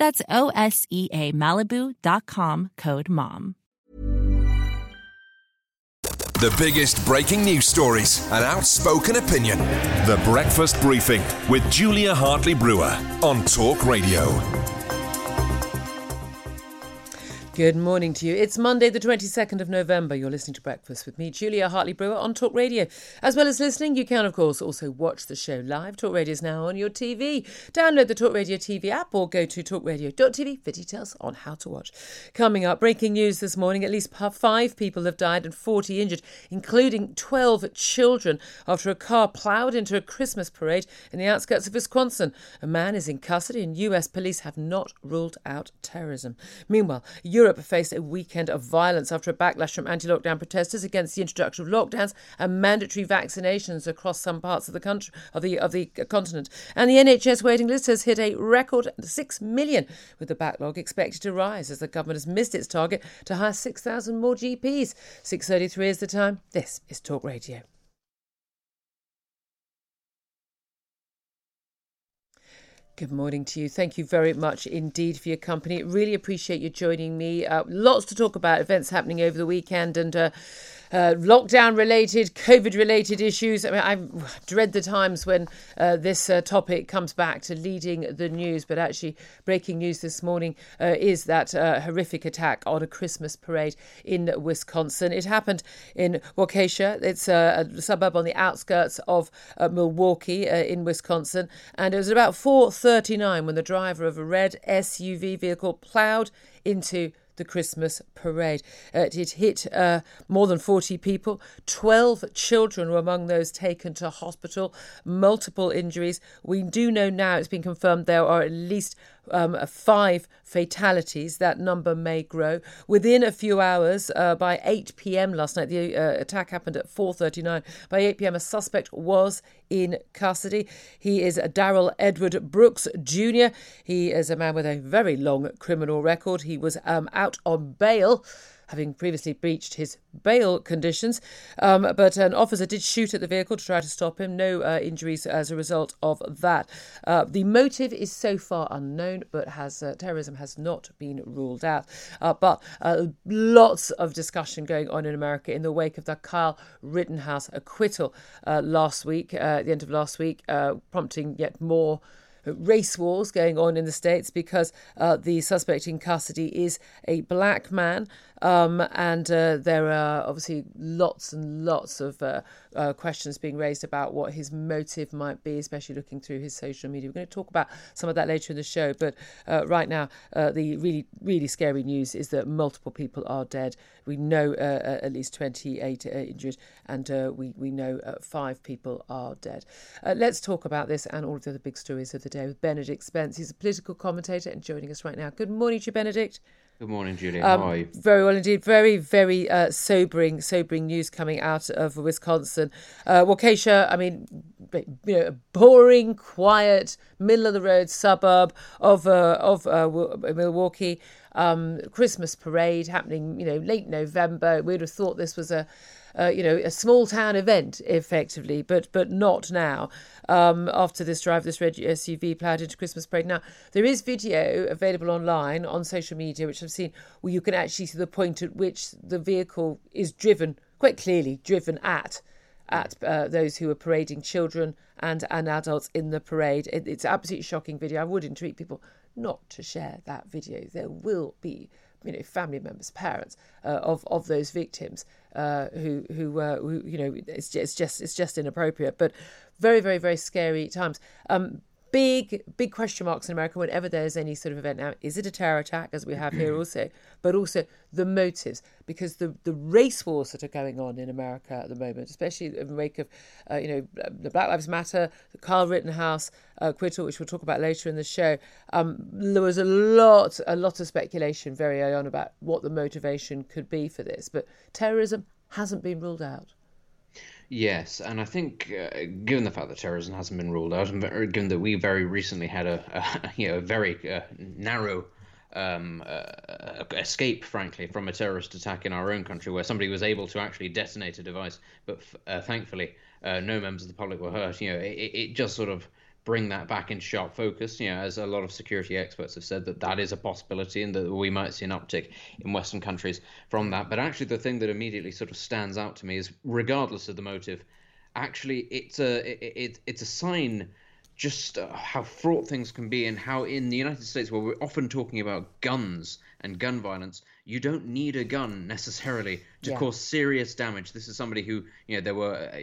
That's O S E A Malibu.com code MOM. The biggest breaking news stories and outspoken opinion. The Breakfast Briefing with Julia Hartley Brewer on Talk Radio. Good morning to you. It's Monday, the 22nd of November. You're listening to Breakfast with me, Julia Hartley Brewer, on Talk Radio. As well as listening, you can, of course, also watch the show live. Talk Radio is now on your TV. Download the Talk Radio TV app or go to talkradio.tv for details on how to watch. Coming up, breaking news this morning at least five people have died and 40 injured, including 12 children, after a car ploughed into a Christmas parade in the outskirts of Wisconsin. A man is in custody, and US police have not ruled out terrorism. Meanwhile, Europe faced a weekend of violence after a backlash from anti lockdown protesters against the introduction of lockdowns and mandatory vaccinations across some parts of the country of the of the continent. And the NHS waiting list has hit a record 6 million, with the backlog expected to rise as the government has missed its target to hire 6,000 more GPs. 6:33 is the time. This is Talk Radio. Good morning to you. Thank you very much indeed for your company. Really appreciate you joining me. Uh, lots to talk about, events happening over the weekend, and uh, uh, lockdown related, COVID related issues. I mean, I dread the times when uh, this uh, topic comes back to leading the news. But actually, breaking news this morning uh, is that horrific attack on a Christmas parade in Wisconsin. It happened in Waukesha. It's a, a suburb on the outskirts of Milwaukee in Wisconsin. And it was about 4:39 when the driver of a red SUV vehicle ploughed into the Christmas parade. Uh, it hit uh, more than 40 people. 12 children were among those taken to hospital, multiple injuries. We do know now, it's been confirmed, there are at least um, five fatalities. That number may grow. Within a few hours, uh, by 8 p.m. last night, the uh, attack happened at 4:39. By 8 p.m., a suspect was in custody. He is Darrell Edward Brooks Jr. He is a man with a very long criminal record. He was um, out on bail having previously breached his bail conditions. Um, but an officer did shoot at the vehicle to try to stop him. No uh, injuries as a result of that. Uh, the motive is so far unknown, but has uh, terrorism has not been ruled out. Uh, but uh, lots of discussion going on in America in the wake of the Kyle Rittenhouse acquittal uh, last week, at the end of last week, prompting yet more race wars going on in the States because uh, the suspect in custody is a black man. Um, and uh, there are obviously lots and lots of uh, uh, questions being raised about what his motive might be, especially looking through his social media. We're going to talk about some of that later in the show. But uh, right now, uh, the really, really scary news is that multiple people are dead. We know uh, at least 28 injured, and we, we know five people are dead. let's talk about this and all of the other big stories of the day with Benedict Spence. He's a political commentator and joining us right now. Good morning to you, Benedict. Good morning, Julia. Um, How are you? Very well indeed. Very, very uh, sobering, sobering news coming out of Wisconsin. Uh, Waukesha, I mean, you know, a boring, quiet, middle of the road suburb of uh, of uh, Milwaukee. um, Christmas parade happening, you know, late November. We'd have thought this was a uh, you know, a small town event effectively, but but not now. Um, after this drive, this red SUV ploughed into Christmas parade. Now there is video available online on social media, which I've seen, where you can actually see the point at which the vehicle is driven quite clearly driven at at uh, those who are parading children and, and adults in the parade. It, it's absolutely shocking video. I would entreat people not to share that video. There will be you know family members, parents uh, of of those victims uh, who who, uh, who you know it's just, it's just it's just inappropriate. But very very very scary times. Um, big big question marks in America whenever there's any sort of event. Now, is it a terror attack as we have here also, but also the motives because the the race wars that are going on in America at the moment, especially in the wake of uh, you know the Black Lives Matter, the Carl Rittenhouse uh, acquittal, which we'll talk about later in the show. Um, there was a lot a lot of speculation very early on about what the motivation could be for this, but terrorism hasn't been ruled out. Yes, and I think, uh, given the fact that terrorism hasn't been ruled out, and given that we very recently had a, a you know a very uh, narrow um, uh, escape, frankly, from a terrorist attack in our own country, where somebody was able to actually detonate a device, but uh, thankfully uh, no members of the public were hurt. You know, it, it just sort of bring that back into sharp focus. You know, as a lot of security experts have said, that that is a possibility and that we might see an uptick in Western countries from that. But actually, the thing that immediately sort of stands out to me is, regardless of the motive, actually it's a it, it it's a sign just uh, how fraught things can be and how in the United States where we're often talking about guns and gun violence you don't need a gun necessarily to yeah. cause serious damage this is somebody who you know there were uh,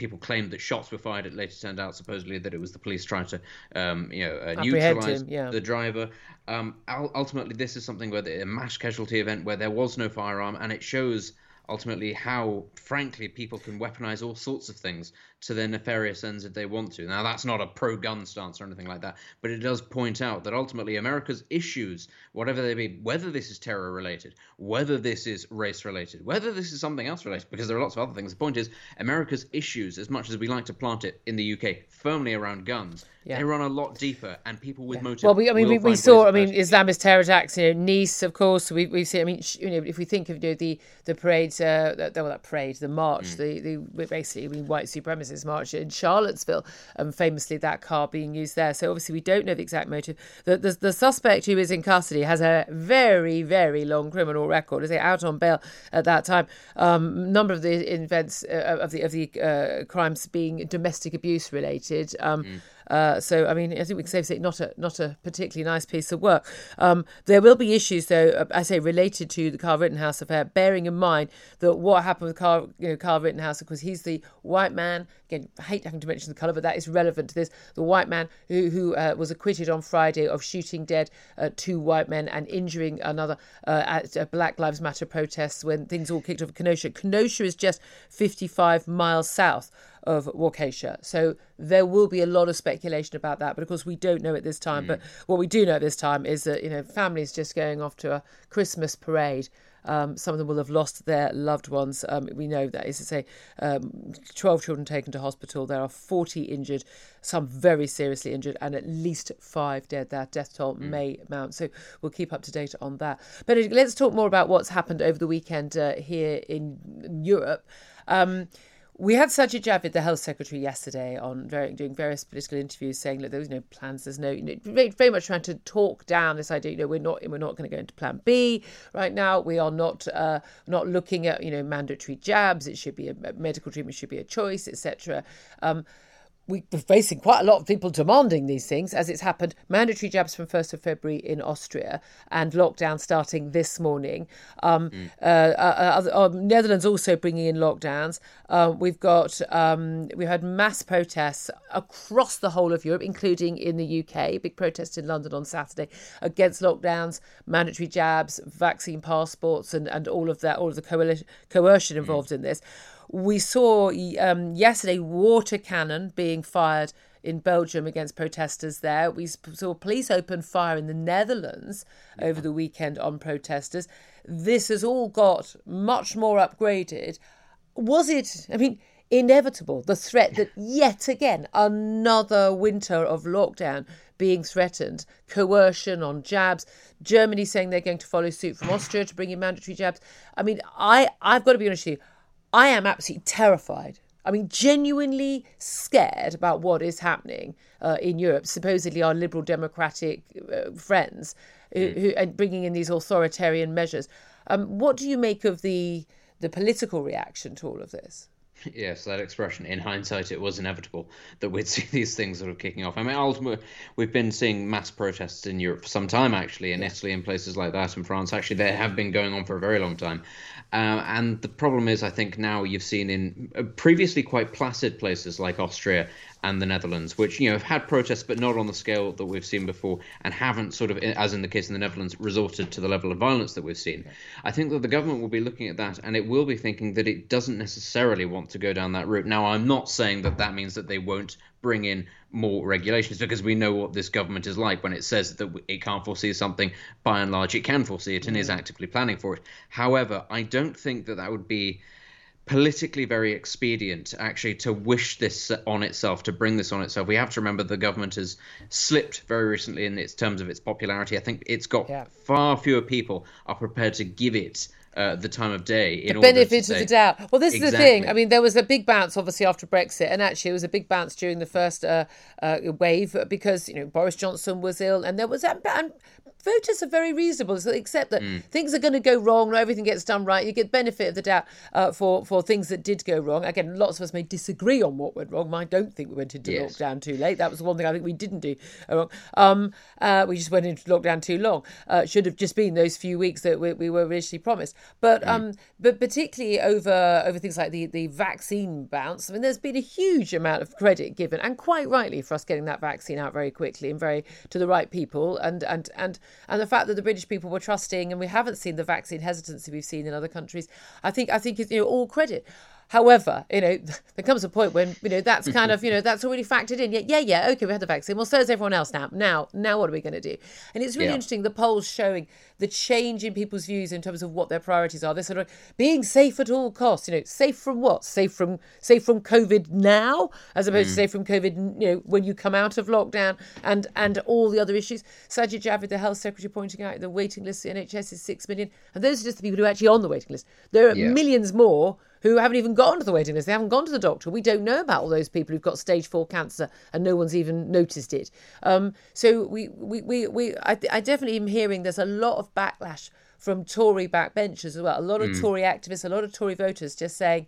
people claimed that shots were fired. It later turned out supposedly that it was the police trying to, um, you know, uh, neutralize yeah. the driver. Um, ultimately, this is something where the, a mass casualty event where there was no firearm, and it shows ultimately how, frankly, people can weaponize all sorts of things to their nefarious ends if they want to. Now, that's not a pro gun stance or anything like that, but it does point out that ultimately America's issues, whatever they be, whether this is terror related, whether this is race related, whether this is something else related, because there are lots of other things, the point is America's issues, as much as we like to plant it in the UK firmly around guns, yeah. they run a lot deeper, and people with yeah. motive. Well, we, I mean, we, we saw, I mean, Islamist terror attacks, you know, Nice, of course. We we see, I mean, you know, if we think of you know, the the parades, uh, the, well, that parade, the march, mm. the the basically, I mean, white supremacist march in Charlottesville, and famously that car being used there. So obviously, we don't know the exact motive. The the, the suspect who is in custody has a very very long criminal record. Is it out on bail at that time? Um, number of the events uh, of the of the uh, crimes being domestic abuse related. Um, mm. Uh, so, I mean, I think we can safely say not a not a particularly nice piece of work. Um, there will be issues, though, uh, I say related to the Carl Rittenhouse affair. Bearing in mind that what happened with Carl, you know, Kyle Rittenhouse, because he's the white man. Again, I hate having to mention the colour, but that is relevant to this. The white man who who uh, was acquitted on Friday of shooting dead uh, two white men and injuring another uh, at Black Lives Matter protests when things all kicked off at Kenosha. Kenosha is just 55 miles south of Waukesha. So there will be a lot of speculation about that, but of course we don't know at this time. Mm. But what we do know at this time is that you know families just going off to a Christmas parade. Um, some of them will have lost their loved ones. Um, we know that is to say, um, 12 children taken to hospital. There are 40 injured, some very seriously injured, and at least five dead. That death toll mm. may mount. So we'll keep up to date on that. But let's talk more about what's happened over the weekend uh, here in Europe. Um, we had Sajid Javid, the health secretary, yesterday on very, doing various political interviews, saying that there was no plans. There's no, you know, very, much trying to talk down this idea. You know, we're not, we're not going to go into Plan B right now. We are not, uh, not looking at, you know, mandatory jabs. It should be a medical treatment should be a choice, etc. Um, we're facing quite a lot of people demanding these things, as it's happened. Mandatory jabs from 1st of February in Austria and lockdown starting this morning. Um, mm. uh, uh, uh, um, Netherlands also bringing in lockdowns. Uh, we've got um, we had mass protests across the whole of Europe, including in the UK. Big protest in London on Saturday against lockdowns, mandatory jabs, vaccine passports, and, and all of that, all of the coercion mm. involved mm. in this. We saw um, yesterday water cannon being fired in Belgium against protesters there. We saw police open fire in the Netherlands yeah. over the weekend on protesters. This has all got much more upgraded. Was it, I mean, inevitable. The threat that yet again another winter of lockdown being threatened, coercion on jabs, Germany saying they're going to follow suit from Austria to bring in mandatory jabs. I mean, I I've got to be honest with you, I am absolutely terrified. I mean, genuinely scared about what is happening uh, in Europe. Supposedly, our liberal democratic uh, friends who, mm. who and bringing in these authoritarian measures. Um, what do you make of the the political reaction to all of this? Yes, that expression. In hindsight, it was inevitable that we'd see these things sort of kicking off. I mean, ultimately, we've been seeing mass protests in Europe for some time, actually, in. Italy and places like that, and France. Actually, they have been going on for a very long time. Uh, and the problem is, I think now you've seen in uh, previously quite placid places like Austria and the Netherlands, which you know have had protests, but not on the scale that we've seen before, and haven't sort of, as in the case in the Netherlands, resorted to the level of violence that we've seen. I think that the government will be looking at that, and it will be thinking that it doesn't necessarily want to go down that route. Now, I'm not saying that that means that they won't bring in more regulations because we know what this government is like when it says that it can't foresee something by and large it can foresee it and mm. is actively planning for it however i don't think that that would be politically very expedient actually to wish this on itself to bring this on itself we have to remember the government has slipped very recently in its terms of its popularity i think it's got yeah. far fewer people are prepared to give it uh, the time of day. In the benefit of the doubt. Well, this exactly. is the thing. I mean, there was a big bounce, obviously, after Brexit, and actually, it was a big bounce during the first uh, uh, wave because you know Boris Johnson was ill, and there was and voters are very reasonable, They accept that mm. things are going to go wrong. Not everything gets done right. You get benefit of the doubt uh, for for things that did go wrong. Again, lots of us may disagree on what went wrong. I don't think we went into yes. lockdown too late. That was the one thing I think we didn't do wrong. Um, uh, we just went into lockdown too long. Uh, should have just been those few weeks that we, we were originally promised. But mm. um, but particularly over over things like the the vaccine bounce. I mean, there's been a huge amount of credit given, and quite rightly, for us getting that vaccine out very quickly and very to the right people, and and and and the fact that the British people were trusting, and we haven't seen the vaccine hesitancy we've seen in other countries, I think I think is you know all credit. However, you know, there comes a point when, you know, that's kind of, you know, that's already factored in. Yeah, yeah, yeah, okay, we had the vaccine. Well, so is everyone else now. Now, now what are we going to do? And it's really yeah. interesting, the polls showing the change in people's views in terms of what their priorities are. They're sort of being safe at all costs, you know, safe from what? Safe from safe from COVID now, as opposed mm. to safe from COVID, you know, when you come out of lockdown and and all the other issues. Sajid Javid, the health secretary, pointing out the waiting list the NHS is six million. And those are just the people who are actually on the waiting list. There are yeah. millions more who haven't even got onto the waiting list. They haven't gone to the doctor. We don't know about all those people who've got stage four cancer and no one's even noticed it. Um, so we, we, we, we I, I definitely am hearing there's a lot of backlash from Tory backbenchers as well. A lot of mm. Tory activists, a lot of Tory voters just saying,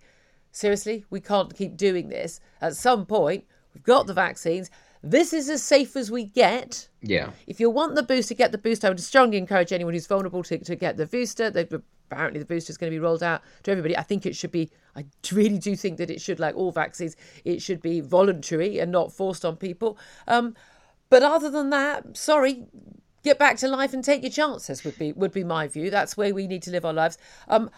seriously, we can't keep doing this. At some point, we've got the vaccines. This is as safe as we get. Yeah. If you want the booster, get the booster. I would strongly encourage anyone who's vulnerable to, to get the booster. They've apparently the booster is going to be rolled out to everybody. I think it should be, I really do think that it should, like all vaccines, it should be voluntary and not forced on people. Um, but other than that, sorry, get back to life and take your chances would be would be my view. That's where we need to live our lives. Um,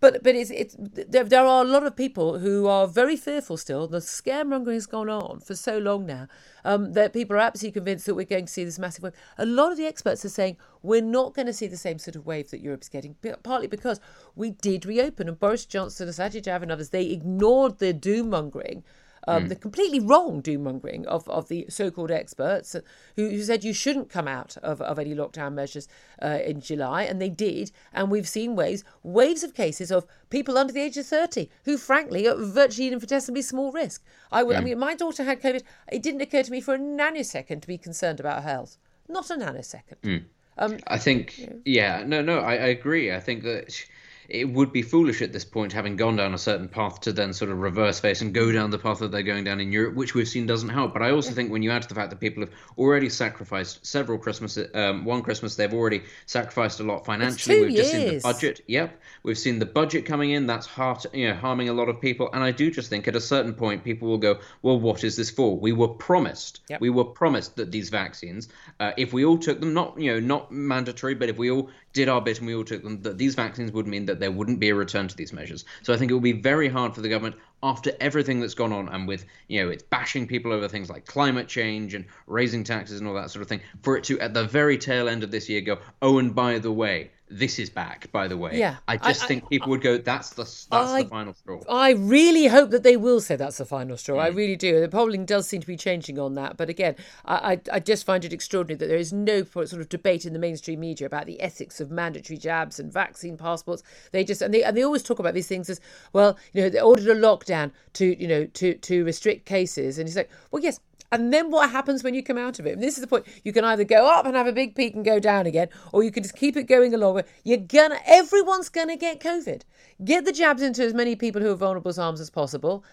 but but it's it's there, there are a lot of people who are very fearful still. The scaremongering has gone on for so long now um, that people are absolutely convinced that we're going to see this massive wave. A lot of the experts are saying we're not going to see the same sort of wave that Europe's getting, partly because we did reopen and Boris Johnson, Sajid Javid and others, they ignored the doom mongering um, mm. the completely wrong doom mongering of, of the so called experts who, who, said you shouldn't come out of, of any lockdown measures uh, in July, and they did. And we've seen waves, waves of cases of people under the age of 30 who, frankly, are virtually infinitesimally small risk. I, would, mm. I mean, my daughter had COVID. It didn't occur to me for a nanosecond to be concerned about her health. Not a nanosecond. Mm. Um, I think, you know. yeah, no, no, I, I agree. I think that it would be foolish at this point, having gone down a certain path, to then sort of reverse face and go down the path that they're going down in Europe, which we've seen doesn't help. But I also think when you add to the fact that people have already sacrificed several Christmases, um, one Christmas they've already sacrificed a lot financially. We've years. just seen the budget. Yep, we've seen the budget coming in. That's hard, you know, harming a lot of people. And I do just think at a certain point, people will go, "Well, what is this for? We were promised. Yep. We were promised that these vaccines, uh, if we all took them, not you know, not mandatory, but if we all did our bit and we all took them, that these vaccines would mean that there wouldn't be a return to these measures. So I think it will be very hard for the government after everything that's gone on and with, you know, it's bashing people over things like climate change and raising taxes and all that sort of thing, for it to, at the very tail end of this year, go, oh, and by the way, this is back, by the way. Yeah, I just I- think I- people would go, that's the that's I- the final straw. I really hope that they will say that's the final straw. Mm. I really do. The polling does seem to be changing on that. But again, I, I, I just find it extraordinary that there is no sort of debate in the mainstream media about the ethics of mandatory jabs and vaccine passports. They just and they and they always talk about these things as well. You know, they ordered a lockdown to you know to to restrict cases, and he's like, well, yes. And then what happens when you come out of it? And this is the point. You can either go up and have a big peak and go down again, or you can just keep it going along. You're gonna, everyone's gonna get COVID. Get the jabs into as many people who are vulnerable to arms as possible.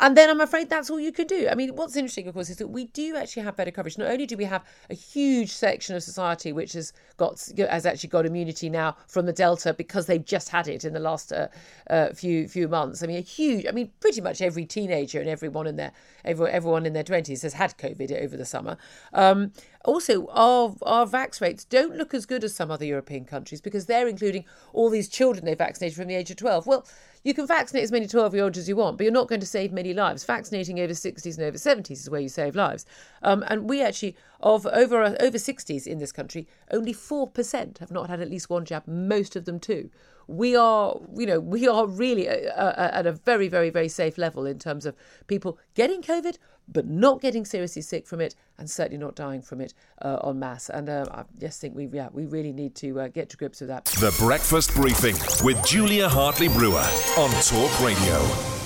And then I'm afraid that's all you can do. I mean, what's interesting, of course, is that we do actually have better coverage. Not only do we have a huge section of society which has got has actually got immunity now from the Delta because they've just had it in the last uh, uh, few few months. I mean, a huge. I mean, pretty much every teenager and everyone in their everyone, in their twenties has had COVID over the summer. Um, also, our our vax rates don't look as good as some other European countries because they're including all these children they vaccinated from the age of twelve. Well. You can vaccinate as many 12 year olds as you want, but you're not going to save many lives. Vaccinating over 60s and over 70s is where you save lives. Um, and we actually, of over over 60s in this country, only 4% have not had at least one jab, most of them two. We are, you know, we are really uh, uh, at a very, very, very safe level in terms of people getting COVID, but not getting seriously sick from it, and certainly not dying from it uh, en masse. And uh, I just think we, yeah, we really need to uh, get to grips with that. The Breakfast Briefing with Julia Hartley Brewer on Talk Radio.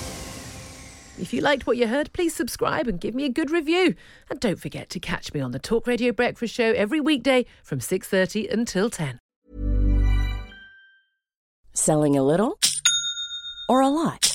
If you liked what you heard, please subscribe and give me a good review. And don't forget to catch me on the Talk Radio Breakfast Show every weekday from 6:30 until 10. Selling a little or a lot?